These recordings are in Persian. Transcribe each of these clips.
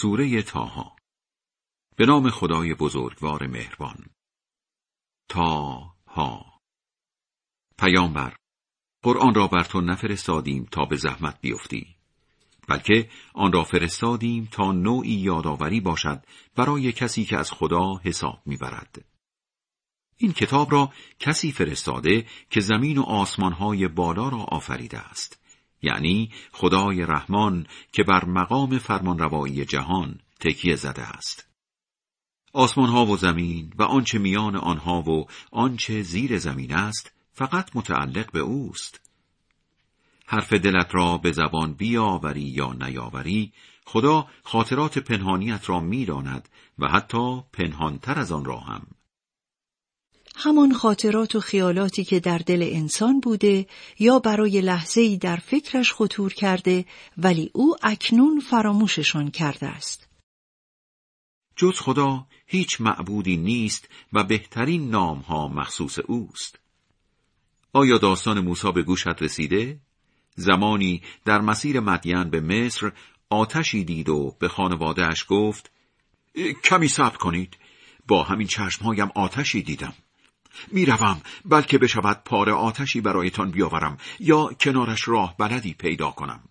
سوره تاها به نام خدای بزرگوار مهربان. تاها پیامبر قرآن را بر تو نفرستادیم تا به زحمت بیفتی. بلکه آن را فرستادیم تا نوعی یادآوری باشد برای کسی که از خدا حساب می‌برد. این کتاب را کسی فرستاده که زمین و آسمانهای بالا را آفریده است. یعنی خدای رحمان که بر مقام فرمانروایی جهان تکیه زده است. آسمان ها و زمین و آنچه میان آنها و آنچه زیر زمین است فقط متعلق به اوست. حرف دلت را به زبان بیاوری یا نیاوری خدا خاطرات پنهانیت را می‌داند و حتی پنهانتر از آن را هم. همان خاطرات و خیالاتی که در دل انسان بوده یا برای لحظه ای در فکرش خطور کرده ولی او اکنون فراموششان کرده است. جز خدا هیچ معبودی نیست و بهترین نامها مخصوص اوست. آیا داستان موسی به گوشت رسیده؟ زمانی در مسیر مدین به مصر آتشی دید و به خانوادهش گفت کمی صبر کنید با همین چشمهایم آتشی دیدم می‌روم بلکه بشود پاره آتشی برایتان بیاورم یا کنارش راه بلدی پیدا کنم.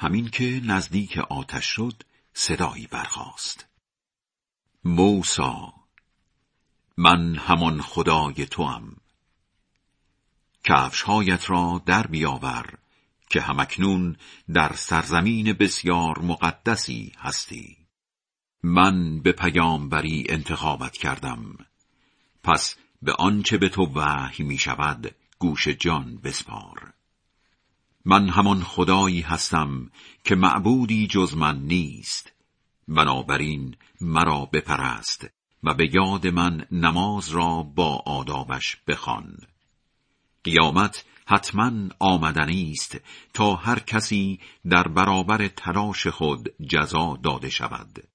همین که نزدیک آتش شد صدایی برخاست. موسا من همان خدای توام. کفشهایت را در بیاور که همکنون در سرزمین بسیار مقدسی هستی. من به پیامبری انتخابت کردم. پس به آنچه به تو وحی می شود گوش جان بسپار. من همان خدایی هستم که معبودی جز من نیست. بنابراین مرا بپرست و به یاد من نماز را با آدابش بخوان. قیامت حتما آمدنی است تا هر کسی در برابر تلاش خود جزا داده شود.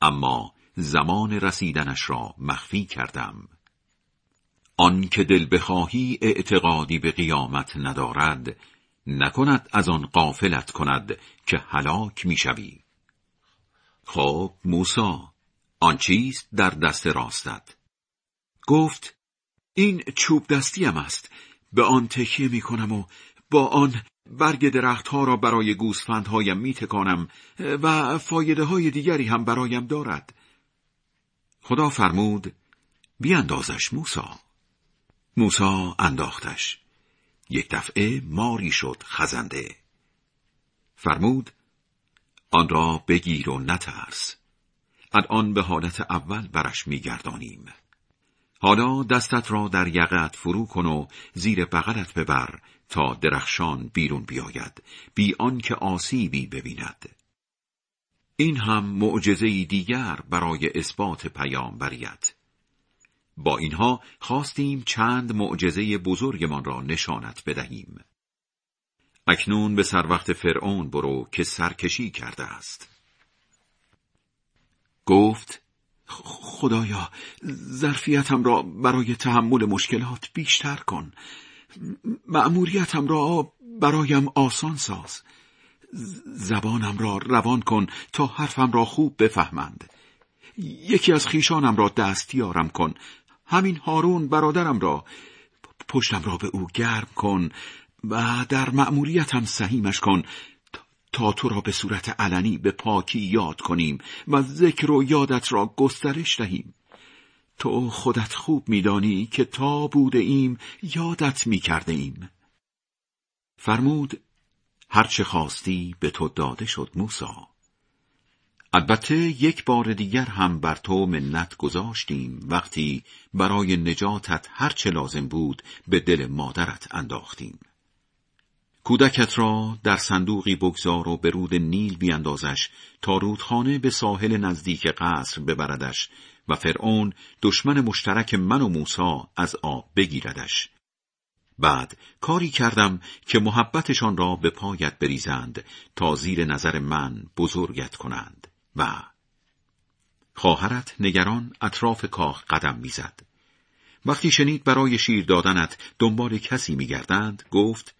اما زمان رسیدنش را مخفی کردم. آن که دل بخواهی اعتقادی به قیامت ندارد نکند از آن قافلت کند که هلاک می‌شوی. خب موسا آن چیست در دست راستت؟ گفت این چوب دستیم است. به آن تکیه می کنم و با آن برگ درختها را برای گوسفندهایم می تکانم و فایده های دیگری هم برایم دارد. خدا فرمود بیاندازش موسا موسا انداختش. یک دفعه ماری شد خزنده. فرمود آن را بگیر و نترس. الان به حالت اول برش میگردانیم. حالا دستت را در یقت فرو کن و زیر بغلت ببر تا درخشان بیرون بیاید. بی آنکه آسیبی ببیند. این هم معجزه دیگر برای اثبات پیامبریت. با اینها خواستیم چند معجزه بزرگمان را نشانت بدهیم. اکنون به سر وقت فرعون برو که سرکشی کرده است. گفت خدایا ظرفیتم را برای تحمل مشکلات بیشتر کن. مأموریتم را برایم آسان ساز. زبانم را روان کن تا حرفم را خوب بفهمند. یکی از خیشانم را دستیارم کن. همین هارون برادرم را. پشتم را به او گرم کن و در مأموریتم سهیمش کن تا تو را به صورت علنی به پاکی یاد کنیم و ذکر و یادت را گسترش دهیم. تو خودت خوب میدانی که تا بوده ایم یادت می کرده ایم. فرمود هرچه خواستی به تو داده شد موسا البته یک بار دیگر هم بر تو منت گذاشتیم وقتی برای نجاتت هرچه لازم بود به دل مادرت انداختیم. کودکت را در صندوقی بگذار و به رود نیل بیاندازش تا رودخانه به ساحل نزدیک قصر ببردش و فرعون دشمن مشترک من و موسا از آب بگیردش. بعد کاری کردم که محبتشان را به پایت بریزند تا زیر نظر من بزرگت کنند. و خواهرت نگران اطراف کاخ قدم می‌زد. وقتی شنید برای شیر دادنت دنبال کسی میگردند گفت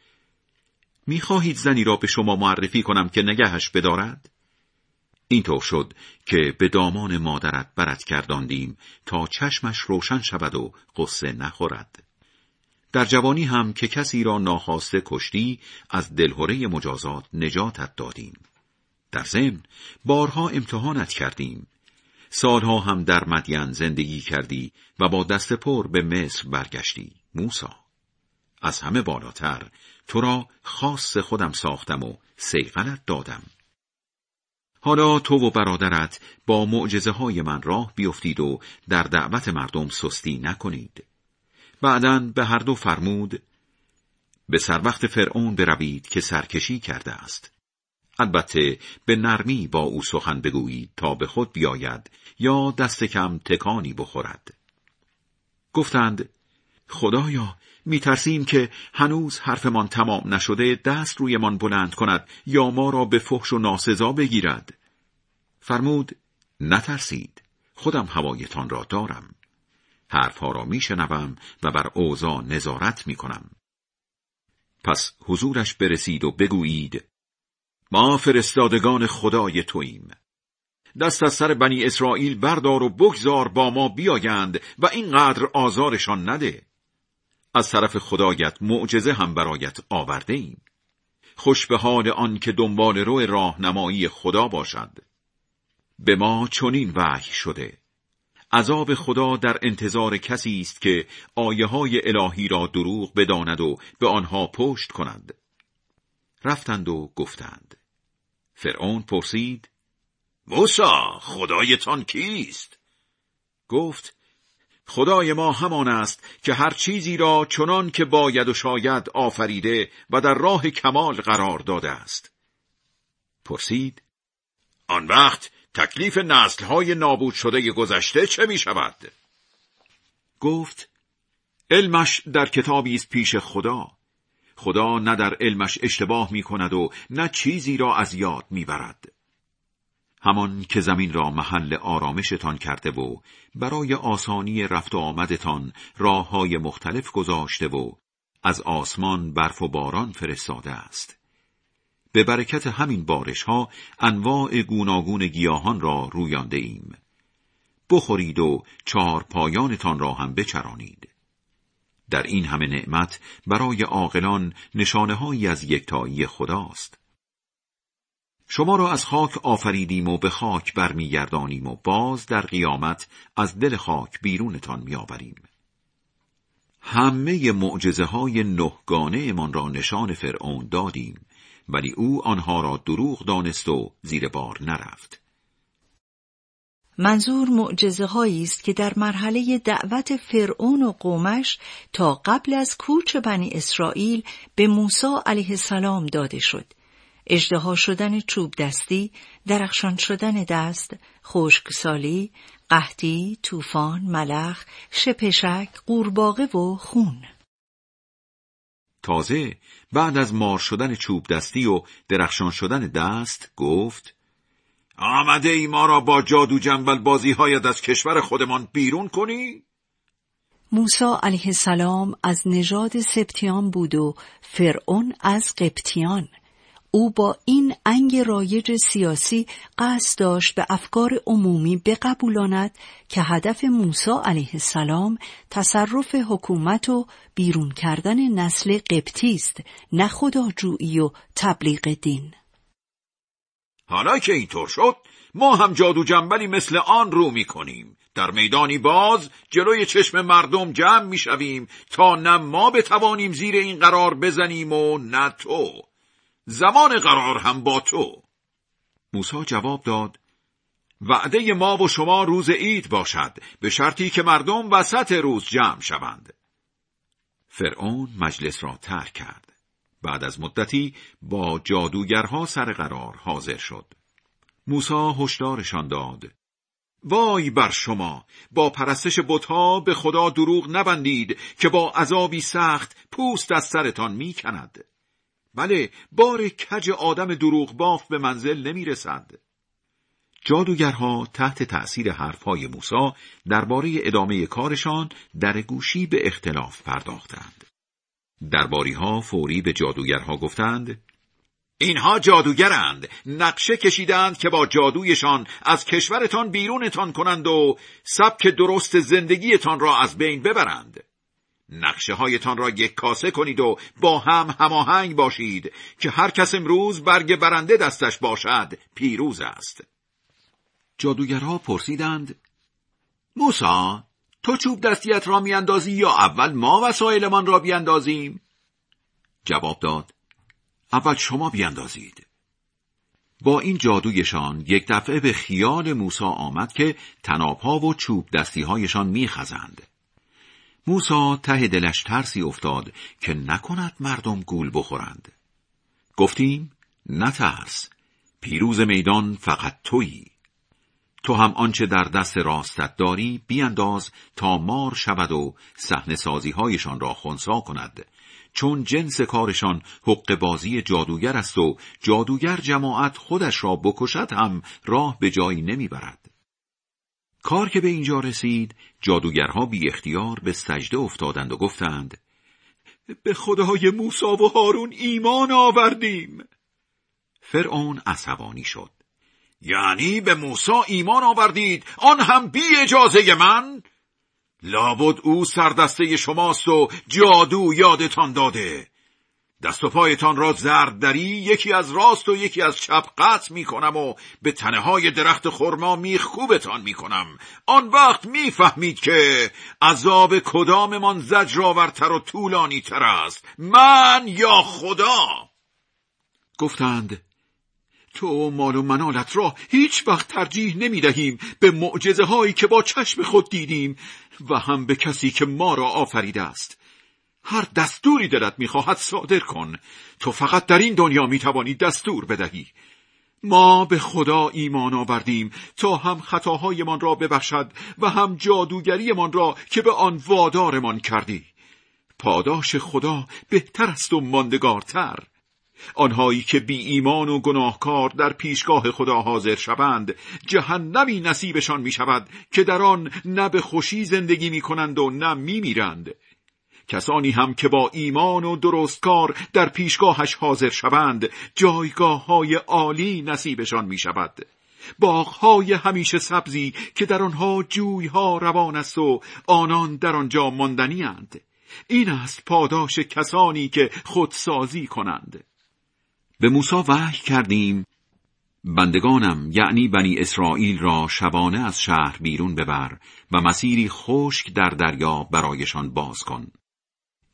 می‌خواهید زنی را به شما معرفی کنم که نگهش بدارد؟ اینطور شد که به دامان مادرت برت کرداندیم تا چشمش روشن شود و قصه نخورد. در جوانی هم که کسی را ناخواسته کشتی از دلهوره مجازات نجاتت دادیم. در ضمن بارها امتحانت کردیم. سالها هم در مدین زندگی کردی و با دست پر به مصر برگشتی. موسا از همه بالاتر تو را خاص خودم ساختم و سیغلت دادم. حالا تو و برادرت با معجزه های من راه بیفتید و در دعوت مردم سستی نکنید. بعدا به هر دو فرمود به سر وقت فرعون بروید که سرکشی کرده است. البته به نرمی با او سخن بگویید تا به خود بیاید یا دست کم تکانی بخورد. گفتند خدایا میترسیم که هنوز حرفمان تمام نشده دست رویمان بلند کند یا ما را به فحش و ناسزا بگیرد. فرمود نترسید خودم هوایتان را دارم. حرفها را میشنوم و بر اوضاع نظارت می‌کنم. پس حضورش برسید و بگویید ما فرستادگان خدای توییم. دست از سر بنی اسرائیل بردار و بگذار با ما بیایند و اینقدر آزارشان نده. از طرف خدایت معجزه هم برایت آورده ایم. خوش به حال آن که دنبال رو راهنمایی خدا باشد. به ما چنین وحی شده. عذاب خدا در انتظار کسی است که آیه های الهی را دروغ بداند و به آنها پشت کند. رفتند و گفتند. فرعون پرسید موسا خدایتان کیست؟ گفت خدای ما همان است که هر چیزی را چنان که باید و شاید آفریده و در راه کمال قرار داده است. پرسید آن وقت تکلیف نسلهای نابود شده گذشته چه می شود؟ گفت علمش در کتابی است پیش خدا خدا نه در علمش اشتباه می کند و نه چیزی را از یاد می برد. همان که زمین را محل آرامشتان کرده و برای آسانی رفت و آمدتان راه های مختلف گذاشته و از آسمان برف و باران فرستاده است. به برکت همین بارش ها انواع گوناگون گیاهان را رویانده ایم. بخورید و چهار پایانتان را هم بچرانید. در این همه نعمت برای عاقلان نشانه هایی از یکتایی خداست. شما را از خاک آفریدیم و به خاک برمیگردانیم و باز در قیامت از دل خاک بیرونتان میآوریم. همه معجزه های نهگانه من را نشان فرعون دادیم ولی او آنها را دروغ دانست و زیر بار نرفت. منظور معجزه هایی است که در مرحله دعوت فرعون و قومش تا قبل از کوچ بنی اسرائیل به موسی علیه السلام داده شد. اجدها شدن چوب دستی، درخشان شدن دست، خشکسالی، قحطی، طوفان، ملخ، شپشک، قورباغه و خون. تازه بعد از مار شدن چوب دستی و درخشان شدن دست گفت آمده ای ما را با جادو جنبل بازی هایت از کشور خودمان بیرون کنی؟ موسا علیه السلام از نژاد سبتیان بود و فرعون از قبطیان. او با این انگ رایج سیاسی قصد داشت به افکار عمومی بقبولاند که هدف موسی علیه السلام تصرف حکومت و بیرون کردن نسل قبطی است نه خداجویی و تبلیغ دین حالا که اینطور شد ما هم جادو جنبلی مثل آن رو می کنیم. در میدانی باز جلوی چشم مردم جمع می شویم تا نه ما بتوانیم زیر این قرار بزنیم و نه تو. زمان قرار هم با تو. موسی جواب داد وعده ما و شما روز عید باشد به شرطی که مردم وسط روز جمع شوند. فرعون مجلس را ترک کرد. بعد از مدتی با جادوگرها سر قرار حاضر شد. موسا هشدارشان داد. وای بر شما با پرستش بتها به خدا دروغ نبندید که با عذابی سخت پوست از سرتان می‌کند. بله بار کج آدم دروغ باف به منزل نمی رسد. جادوگرها تحت تأثیر حرفهای موسا درباره ادامه کارشان در گوشی به اختلاف پرداختند. درباری ها فوری به جادوگرها گفتند اینها جادوگرند نقشه کشیدند که با جادویشان از کشورتان بیرونتان کنند و سبک درست زندگیتان را از بین ببرند نقشه هایتان را یک کاسه کنید و با هم هماهنگ باشید که هر کس امروز برگ برنده دستش باشد پیروز است. جادوگرها پرسیدند موسا تو چوب دستیت را میاندازی یا اول ما وسایلمان را بیاندازیم؟ جواب داد اول شما بیاندازید. با این جادویشان یک دفعه به خیال موسا آمد که تنابها و چوب دستیهایشان میخزند. موسا ته دلش ترسی افتاد که نکند مردم گول بخورند. گفتیم نترس پیروز میدان فقط تویی. تو هم آنچه در دست راستت داری بیانداز تا مار شود و صحنه سازیهایشان را خونسا کند. چون جنس کارشان حق بازی جادوگر است و جادوگر جماعت خودش را بکشد هم راه به جایی نمی‌برد. کار که به اینجا رسید جادوگرها بی اختیار به سجده افتادند و گفتند به خدای موسا و هارون ایمان آوردیم. فرعون عصبانی شد. یعنی به موسا ایمان آوردید آن هم بی اجازه من؟ لابد او سردسته شماست و جادو یادتان داده. دست و پایتان را زرد دری یکی از راست و یکی از چپ قطع می کنم و به تنه های درخت خرما میخکوبتان می کنم. آن وقت می‌فهمید که عذاب کداممان زجرآورتر و طولانی تر است. من یا خدا؟ گفتند تو مال و منالت را هیچ وقت ترجیح نمی دهیم. به معجزه هایی که با چشم خود دیدیم و هم به کسی که ما را آفریده است. هر دستوری دلت می‌خواهد صادر کن. تو فقط در این دنیا می‌توانی دستور بدهی. ما به خدا ایمان آوردیم تا هم خطاهایمان را ببخشد و هم جادوگریمان را که به آن وادارمان کردی. پاداش خدا بهتر است و ماندگارتر. آنهایی که بی ایمان و گناهکار در پیشگاه خدا حاضر شوند جهنمی نصیبشان می شود که در آن نه به خوشی زندگی می کنند و نه می میرند. کسانی هم که با ایمان و درستکار در پیشگاهش حاضر شوند جایگاه های عالی نصیبشان می شود. باغهای همیشه سبزی که در آنها جویها روان است و آنان در آنجا ماندنی اند. این است پاداش کسانی که خودسازی کنند. به موسا وحی کردیم بندگانم یعنی بنی اسرائیل را شبانه از شهر بیرون ببر و مسیری خشک در دریا برایشان باز کن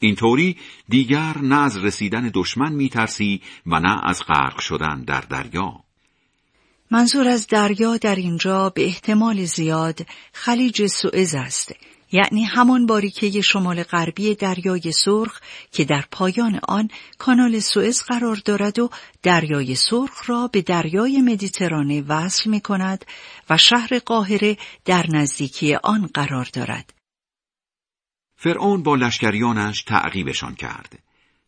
اینطوری دیگر نه از رسیدن دشمن میترسی و نه از غرق شدن در دریا منظور از دریا در اینجا به احتمال زیاد خلیج سوئز است یعنی همان باریکه شمال غربی دریای سرخ که در پایان آن کانال سوئز قرار دارد و دریای سرخ را به دریای مدیترانه وصل می کند و شهر قاهره در نزدیکی آن قرار دارد. فرعون با لشکریانش تعقیبشان کرد.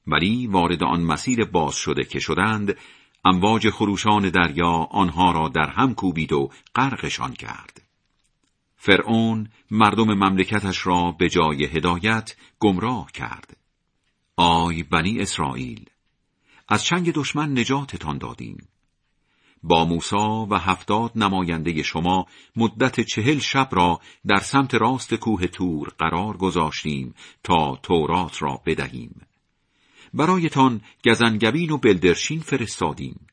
ولی وارد آن مسیر باز شده که شدند امواج خروشان دریا آنها را در هم کوبید و غرقشان کرد. فرعون مردم مملکتش را به جای هدایت گمراه کرد. آی بنی اسرائیل از چنگ دشمن نجاتتان دادیم. با موسا و هفتاد نماینده شما مدت چهل شب را در سمت راست کوه تور قرار گذاشتیم تا تورات را بدهیم برایتان گزنگبین و بلدرشین فرستادیم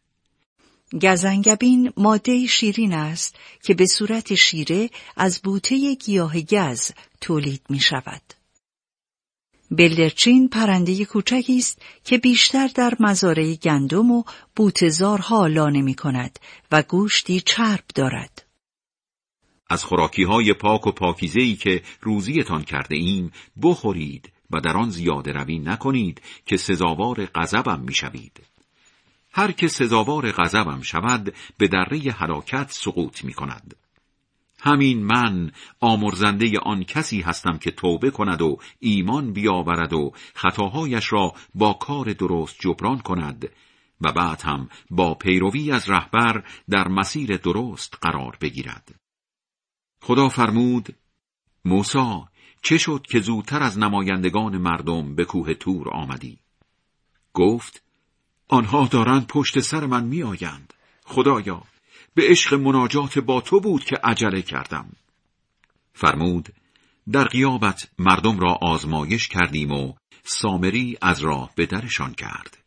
گزنگبین ماده شیرین است که به صورت شیره از بوته گیاه گز تولید می شود. بلدرچین پرنده کوچکی است که بیشتر در مزارع گندم و بوتزارها لانه می کند و گوشتی چرب دارد. از خوراکی های پاک و پاکیزهی که روزیتان کرده ایم بخورید و در آن زیاده روی نکنید که سزاوار غضبم می‌شوید. هر که سزاوار غضبم شود به دره هلاکت سقوط می کند. همین من آمرزنده آن کسی هستم که توبه کند و ایمان بیاورد و خطاهایش را با کار درست جبران کند و بعد هم با پیروی از رهبر در مسیر درست قرار بگیرد. خدا فرمود موسا چه شد که زودتر از نمایندگان مردم به کوه تور آمدی؟ گفت آنها دارند پشت سر من می آیند. خدایا به عشق مناجات با تو بود که عجله کردم. فرمود در قیابت مردم را آزمایش کردیم و سامری از راه به درشان کرد.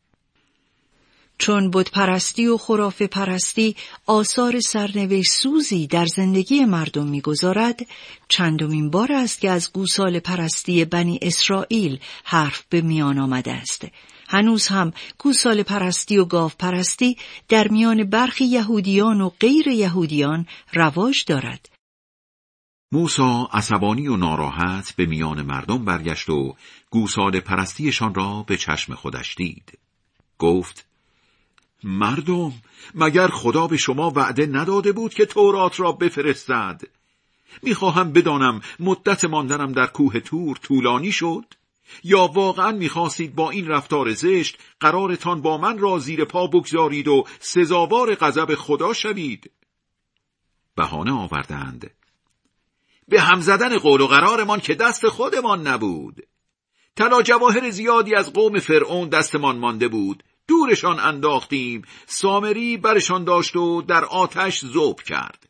چون بود پرستی و خرافه پرستی آثار سرنوشت سوزی در زندگی مردم می‌گذارد چندمین بار است که از گوسال پرستی بنی اسرائیل حرف به میان آمده است. هنوز هم گوسال پرستی و گاو پرستی در میان برخی یهودیان و غیر یهودیان رواج دارد. موسا عصبانی و ناراحت به میان مردم برگشت و گوسال پرستیشان را به چشم خودش دید. گفت مردم مگر خدا به شما وعده نداده بود که تورات را بفرستد؟ می‌خواهم بدانم مدت ماندنم در کوه تور طولانی شد؟ یا واقعا می‌خواستید با این رفتار زشت قرارتان با من را زیر پا بگذارید و سزاوار غضب خدا شوید؟ بهانه آوردند. به هم زدن قول و قرارمان که دست خودمان نبود. تنها جواهر زیادی از قوم فرعون دستمان مانده بود. دورشان انداختیم. سامری برشان داشت و در آتش زوب کرد.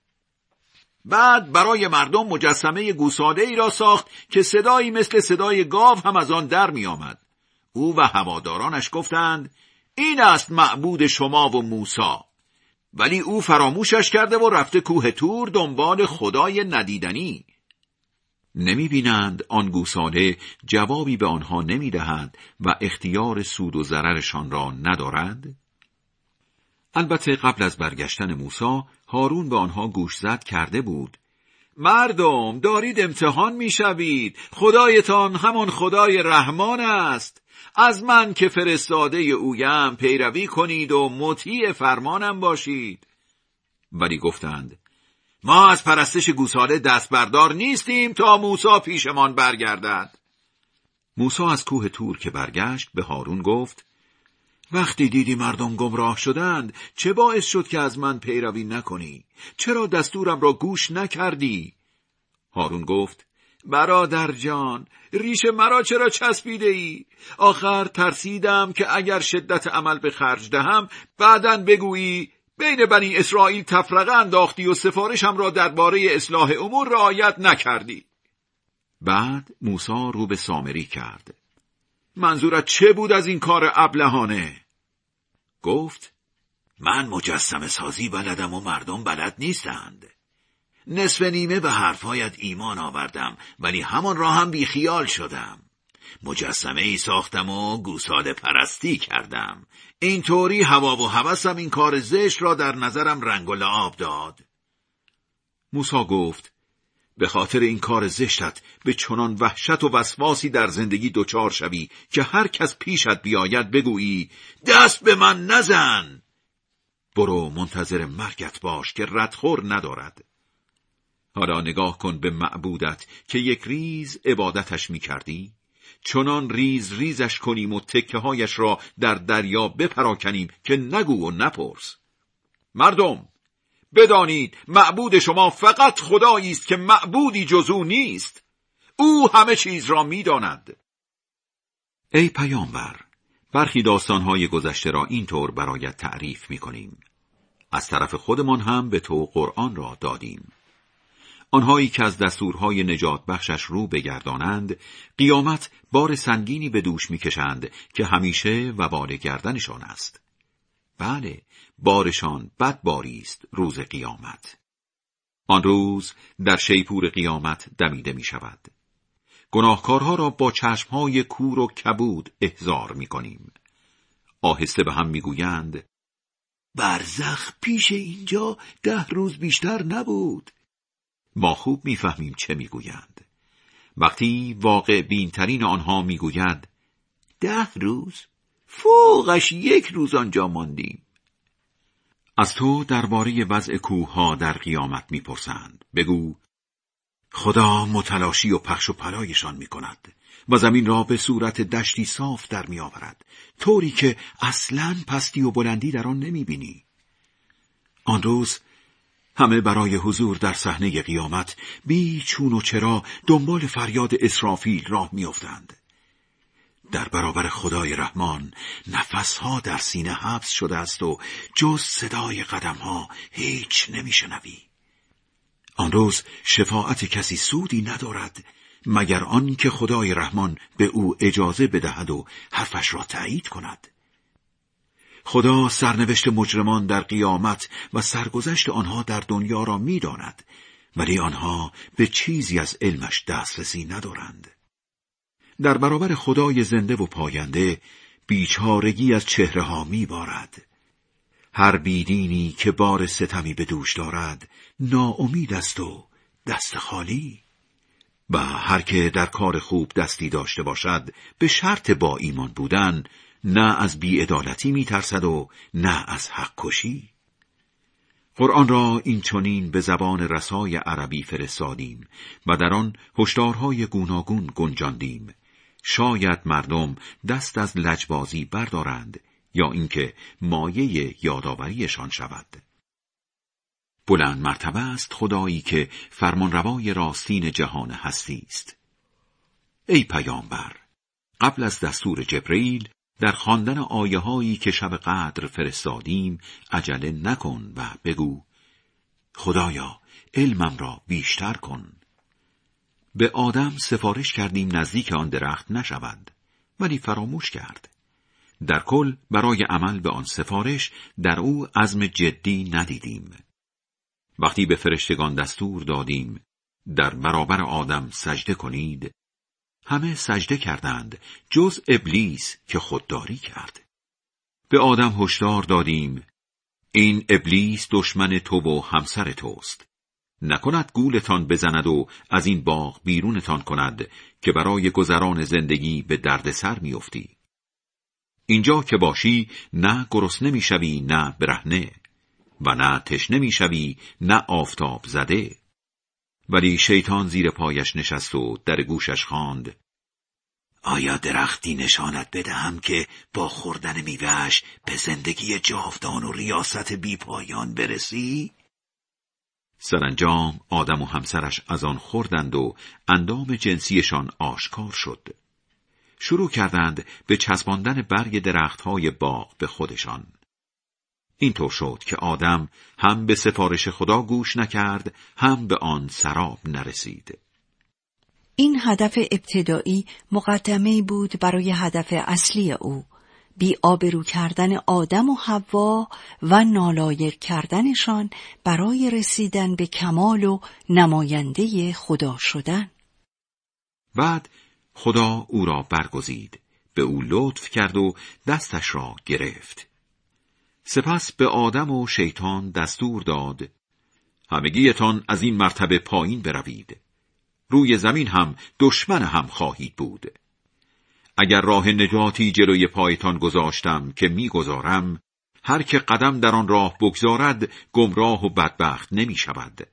بعد برای مردم مجسمه گوساده ای را ساخت که صدایی مثل صدای گاو هم از آن در می آمد. او و هوادارانش گفتند این است معبود شما و موسا ولی او فراموشش کرده و رفته کوه تور دنبال خدای ندیدنی نمی بینند آن گوساله جوابی به آنها نمی دهد و اختیار سود و ضررشان را ندارد؟ البته قبل از برگشتن موسی هارون به آنها گوشزد کرده بود مردم دارید امتحان می‌شوید. خدایتان همان خدای رحمان است. از من که فرستاده اویم پیروی کنید و مطیع فرمانم باشید. ولی گفتند ما از پرستش گوساله دست بردار نیستیم تا موسا پیشمان برگردد. موسا از کوه تور که برگشت به هارون گفت وقتی دیدی مردم گمراه شدند چه باعث شد که از من پیروی نکنی؟ چرا دستورم را گوش نکردی؟ هارون گفت برادر جان ریش مرا چرا چسبیده ای؟ آخر ترسیدم که اگر شدت عمل به خرج دهم بعدا بگویی بین بنی اسرائیل تفرقه انداختی و سفارشم را درباره اصلاح امور رعایت نکردی. بعد موسا رو به سامری کرد. منظورت چه بود از این کار ابلهانه؟ گفت من مجسم سازی بلدم و مردم بلد نیستند. نصف نیمه به حرفایت ایمان آوردم ولی همان را هم بیخیال شدم. مجسمه ای ساختم و گوساله پرستی کردم. اینطوری هوا و هوسم این کار زشت را در نظرم رنگ و لعاب داد. موسا گفت به خاطر این کار زشتت به چنان وحشت و وسواسی در زندگی دچار شوی که هر کس پیشت بیاید بگویی دست به من نزن! برو منتظر مرگت باش که ردخور ندارد. حالا نگاه کن به معبودت که یک ریز عبادتش می کردی چنان ریز ریزش کنیم و تکه هایش را در دریا بپراکنیم که نگو و نپرس. مردم! بدانید معبود شما فقط خدایی است که معبودی جزو نیست. او همه چیز را می‌داند. ای پیامبر برخی داستانهای گذشته را اینطور برایت تعریف می‌کنیم. از طرف خودمان هم به تو قرآن را دادیم. آنهایی که از دستورهای نجات بخشش رو بگردانند قیامت بار سنگینی به دوش می‌کشند که همیشه وبال گردنشان است. بله بارشان بد باری است روز قیامت. آن روز در شیپور قیامت دمیده می شود گناهکارها را با چشمهای کور و کبود احضار می کنیم آهسته به هم می‌گویند برزخ پیش اینجا ده روز بیشتر نبود. ما خوب می‌فهمیم چه می‌گویند. وقتی واقع بینترین آنها می‌گوید ده روز؟ فوقش یک روز آنجا ماندیم از تو درباره وضع کوه در قیامت می‌پرسند بگو خدا متلاشی و پخش و پلایشان می کند و زمین را به صورت دشتی صاف در می آورد طوری که اصلا پستی و بلندی در آن نمی بینی. آن روز همه برای حضور در صحنه قیامت بی چون و چرا دنبال فریاد اسرافیل راه میافتند. در برابر خدای رحمان نفسها در سینه حبس شده است و جز صدای قدمها هیچ نمیشنوی. آن روز شفاعت کسی سودی ندارد مگر آن که خدای رحمان به او اجازه بدهد و حرفش را تایید کند. خدا سرنوشت مجرمان در قیامت و سرگذشت آنها در دنیا را می‌داند ولی آنها به چیزی از علمش دسترسی ندارند. در برابر خدای زنده و پاینده بیچارگی از چهره ها می بارد. هر بیدینی که بار ستمی به دوش دارد ناامید است و دست خالی. و هر که در کار خوب دستی داشته باشد به شرط با ایمان بودن نه از بیعدالتی میترسد و نه از حق کشی. قرآن را این چنین به زبان رسای عربی فرستادیم و در آن هشدارهای گوناگون گنجاندیم. شاید مردم دست از لجبازی بردارند یا اینکه مایه یادآوریشان شود. بلند مرتبه است خدایی که فرمانروای راستین جهان هستی است. ای پیامبر قبل از دستور جبرئیل در خواندن آیه هایی که شب قدر فرستادیم عجله نکن و بگو خدایا علمم را بیشتر کن. به آدم سفارش کردیم نزدیک آن درخت نشود ولی فراموش کرد. در کل برای عمل به آن سفارش در او عزم جدی ندیدیم. وقتی به فرشتگان دستور دادیم در برابر آدم سجده کنید همه سجده کردند جز ابلیس که خودداری کرد. به آدم هشدار دادیم این ابلیس دشمن تو و همسر توست. نکند گولتان بزند و از این باغ بیرونتان کند که برای گذران زندگی به دردسر میافتی. اینجا که باشی نه گرسنه می‌شوی نه برهنه و نه تشنه می‌شوی نه آفتاب زده. ولی شیطان زیر پایش نشست و در گوشش خواند. آیا درختی نشانت بدهم که با خوردن میوهش به زندگی جاودان و ریاست بیپایان برسی؟ سرانجام آدم و همسرش از آن خوردند و اندام جنسیشان آشکار شد. شروع کردند به چسباندن برگ درختهای باغ به خودشان. اینطور شد که آدم هم به سفارش خدا گوش نکرد هم به آن سراب نرسید. این هدف ابتدایی مقدمه بود برای هدف اصلی او بی آبرو کردن آدم و حوا و نالایق کردنشان برای رسیدن به کمال و نماینده خدا شدن. بعد خدا او را برگزید به او لطف کرد و دستش را گرفت. سپس به آدم و شیطان دستور داد همگیتان از این مرتبه پایین بروید. روی زمین هم دشمن هم خواهید بود. اگر راه نجاتی جلوی پایتان گذاشتم که می‌گذارم هر که قدم در آن راه بگذارد گمراه و بدبخت نمی شود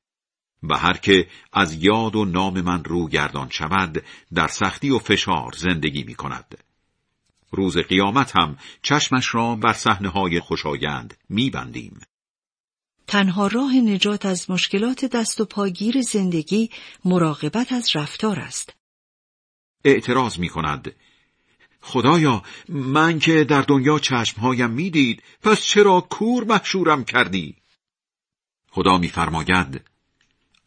و هر که از یاد و نام من رو گردان شود در سختی و فشار زندگی می کند روز قیامت هم چشمش را بر صحنه های خوشایند می بندیم. تنها راه نجات از مشکلات دست و پاگیر زندگی مراقبت از رفتار است. اعتراض می کند خدایا من که در دنیا چشمهایم می‌دید پس چرا کور محشورم کردی؟ خدا میفرماید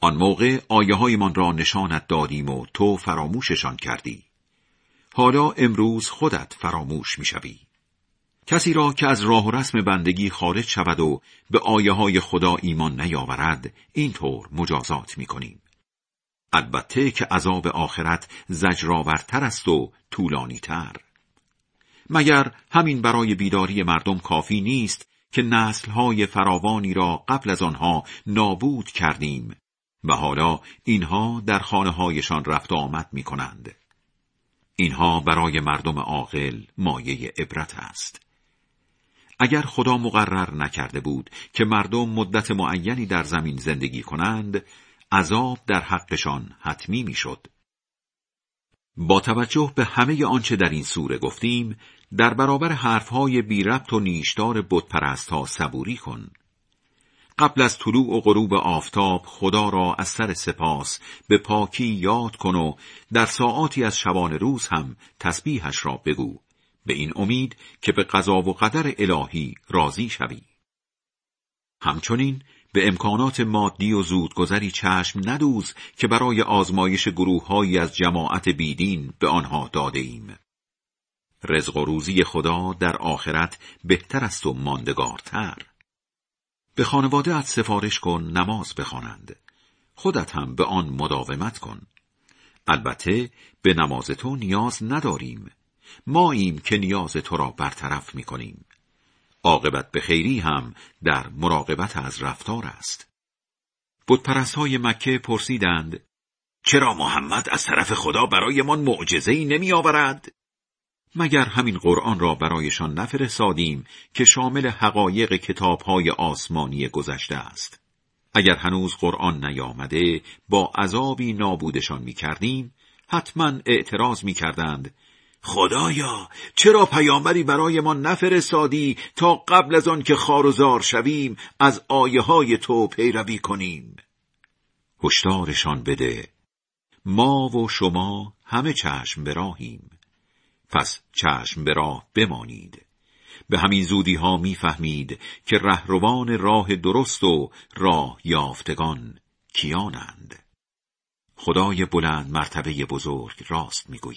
آن موقع آیه من را نشانت دادیم و تو فراموششان کردی. حالا امروز خودت فراموش می‌شوی. کسی را که از راه و رسم بندگی خارج شود و به آیه های خدا ایمان نیاورد اینطور مجازات می‌کنیم. البته که عذاب آخرت زجرآورتر است و طولانی تر مگر همین برای بیداری مردم کافی نیست که نسلهای فراوانی را قبل از آنها نابود کردیم و حالا اینها در خانه هایشان رفت آمد می کنند. اینها برای مردم عاقل مایه عبرت است. اگر خدا مقرر نکرده بود که مردم مدت معینی در زمین زندگی کنند، عذاب در حقشان حتمی می‌شد. با توجه به همه آنچه در این سوره گفتیم در برابر حرفهای بی ربط و نیشدار بتپرست ها صبوری کن. قبل از طلوع و غروب آفتاب خدا را از سر سپاس به پاکی یاد کن و در ساعاتی از شبان روز هم تسبیحش را بگو. به این امید که به قضا و قدر الهی راضی شوی. همچنین به امکانات مادی و زودگذری چشم ندوز که برای آزمایش گروههایی از جماعت بیدین به آنها داده ایم. رزق و روزی خدا در آخرت بهتر است و ماندگارتر. به خانواده سفارش کن نماز بخوانند. خودت هم به آن مداومت کن. البته به نماز تو نیاز نداریم. ماییم که نیاز تو را برطرف می کنیم. عاقبت به خیری هم در مراقبت از رفتار است. بودپرست های مکه پرسیدند چرا محمد از طرف خدا برایمان معجزه‌ای نمی آورد؟ مگر همین قرآن را برایشان نفرستادیم که شامل حقایق کتابهای آسمانی گذشته است. اگر هنوز قرآن نیامده با عذابی نابودشان می کردیم، حتما اعتراض می کردند خدایا چرا پیامبری برای ما نفرستادی تا قبل از آن که خار شویم از آیه های تو پیروی کنیم هشدارشان بده ما و شما همه چشم براهیم پس چشم به راه بمانید. به همین زودی ها می‌فهمید که رهروان راه درست و راه یافتگان کیانند. خدای بلند مرتبه بزرگ راست می‌گوید.